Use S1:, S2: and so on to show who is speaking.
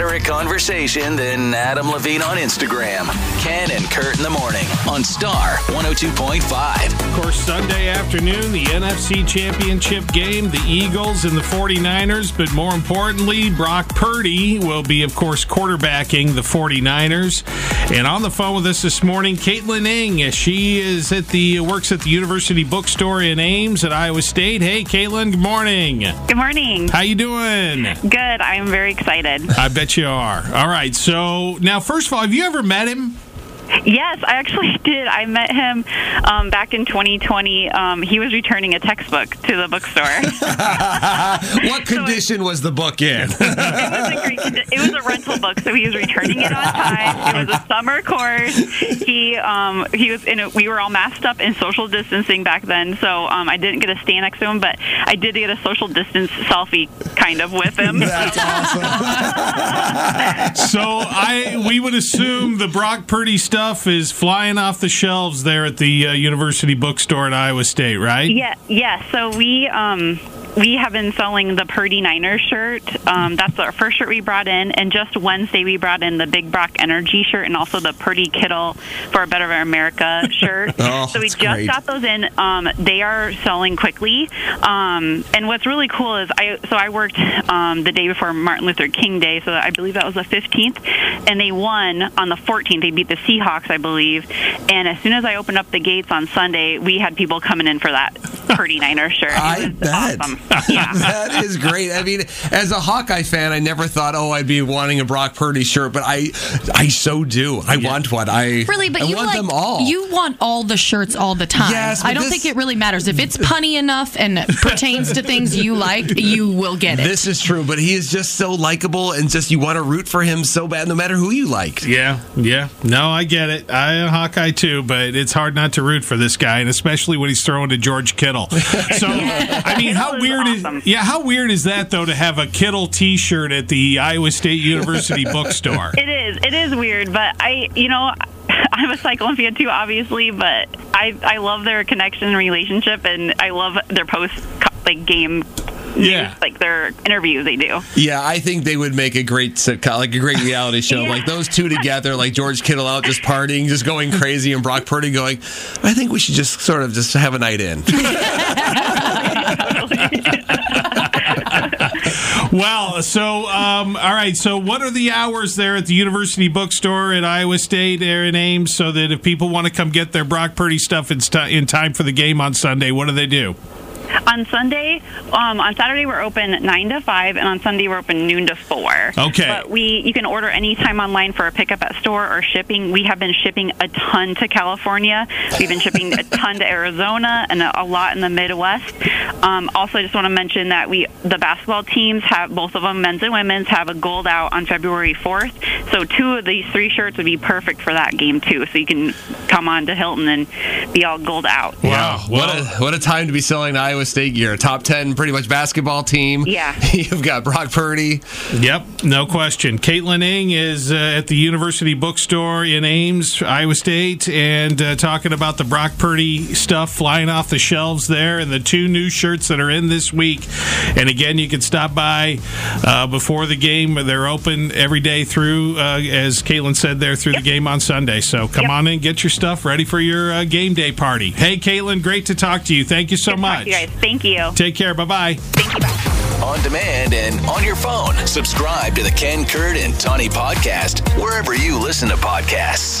S1: better at conversation than Adam Levine on Instagram. Ken and Kurt in the morning on Star 102.5.
S2: Of course, Sunday afternoon, the NFC Championship game, the Eagles and the 49ers, but more importantly, Brock Purdy will be, of course, quarterbacking the 49ers. And on the phone with us this morning, Caitlin Ing. She is at the uh, works at the University Bookstore in Ames at Iowa State. Hey, Caitlin, good morning.
S3: Good morning.
S2: How you doing?
S3: Good. I'm very excited.
S2: I bet you are. All right. So now, first of all, have you ever met him?
S3: Yes, I actually did. I met him um, back in 2020. Um, he was returning a textbook to the bookstore.
S4: what condition was the book in?
S3: it, was a great, it was a rental book, so he was returning it on time. It was a summer course. He um, he was in. A, we were all masked up in social distancing back then, so um, I didn't get to stand next to him, but I did get a social distance selfie kind of with him.
S4: That's awesome.
S2: so I we would assume the Brock Purdy stuff is flying off the shelves there at the uh, University Bookstore at Iowa State, right?
S3: Yeah, yeah. So we um, we have been selling the Purdy Niners shirt. Um, that's our first shirt we brought in, and just Wednesday we brought in the Big Brock Energy shirt and also the Purdy Kittle for a Better America shirt.
S4: Oh,
S3: so we just
S4: great.
S3: got those in. Um, they are selling quickly, um, and what's really cool is I so I worked um, the day before Martin Luther King Day, so I believe that was the 15th, and they won on the 14th. They beat the Seahawks, I believe, and as soon as I opened up the gates on Sunday, we had people coming in for that Purdy Niner shirt.
S4: I bet.
S3: awesome. Yeah.
S4: that is great. I mean, as a Hawkeye fan, I never thought, oh, I'd be wanting a Brock Purdy shirt, but I, I so do. I want one. I
S5: Really, but
S4: I
S5: you
S4: want
S5: like
S4: them all.
S5: you want all the shirts all the time.
S4: Yes,
S5: I don't
S4: this-
S5: think it really matters if it's punny enough and pertains to things you like. You will get it.
S4: This is true, but he is just so likable, and just you want to root for him so bad, no matter who you liked.
S2: Yeah, yeah. No, I get it. I am Hawkeye too, but it's hard not to root for this guy, and especially when he's throwing to George Kittle. So, I mean, how
S3: Kittle is
S2: weird
S3: awesome.
S2: is yeah? How weird is that though to have a Kittle T-shirt at the Iowa State University bookstore?
S3: It is. It is weird, but I, you know, I'm a Cyclone fan too, obviously. But I, I love their connection and relationship, and I love their post like game.
S2: Yeah.
S3: like their interviews they do.
S4: Yeah, I think they would make a great sitcom, like a great reality show.
S3: Yeah.
S4: Like those two together, like George Kittle out just partying, just going crazy, and Brock Purdy going, I think we should just sort of just have a night in.
S2: Well, so um, all right. So, what are the hours there at the University Bookstore at Iowa State there in Ames, so that if people want to come get their Brock Purdy stuff in, st- in time for the game on Sunday, what do they do?
S3: On Sunday, um, on Saturday we're open nine to five, and on Sunday we're open noon to four.
S2: Okay.
S3: But we you can order anytime online for a pickup at store or shipping. We have been shipping a ton to California. We've been shipping a ton to Arizona and a, a lot in the Midwest. Um, also, I just want to mention that we the basketball teams have both of them, men's and women's, have a gold out on February fourth. So two of these three shirts would be perfect for that game too. So you can come on to Hilton and be all gold out.
S2: Wow.
S4: what a what a time to be selling the Iowa State gear. Top ten, pretty much basketball team.
S3: Yeah.
S4: you've got Brock Purdy.
S2: Yep, no question. Caitlin Ing is uh, at the University Bookstore in Ames, Iowa State, and uh, talking about the Brock Purdy stuff flying off the shelves there and the two new shirts that are in this week. And again, you can stop by uh, before the game. They're open every day through, uh, as Caitlin said, there through the game on Sunday. So come
S3: Yep.
S2: on in, get your stuff ready for your uh, game day party. Hey, Caitlin, great to talk to you. Thank you so
S3: Good to talk
S2: much.
S3: To you guys. Thank you.
S2: Take care. Bye bye.
S3: Thank you. Bye.
S1: On demand and on your phone. Subscribe to the Ken Kurt and Tawny podcast wherever you listen to podcasts.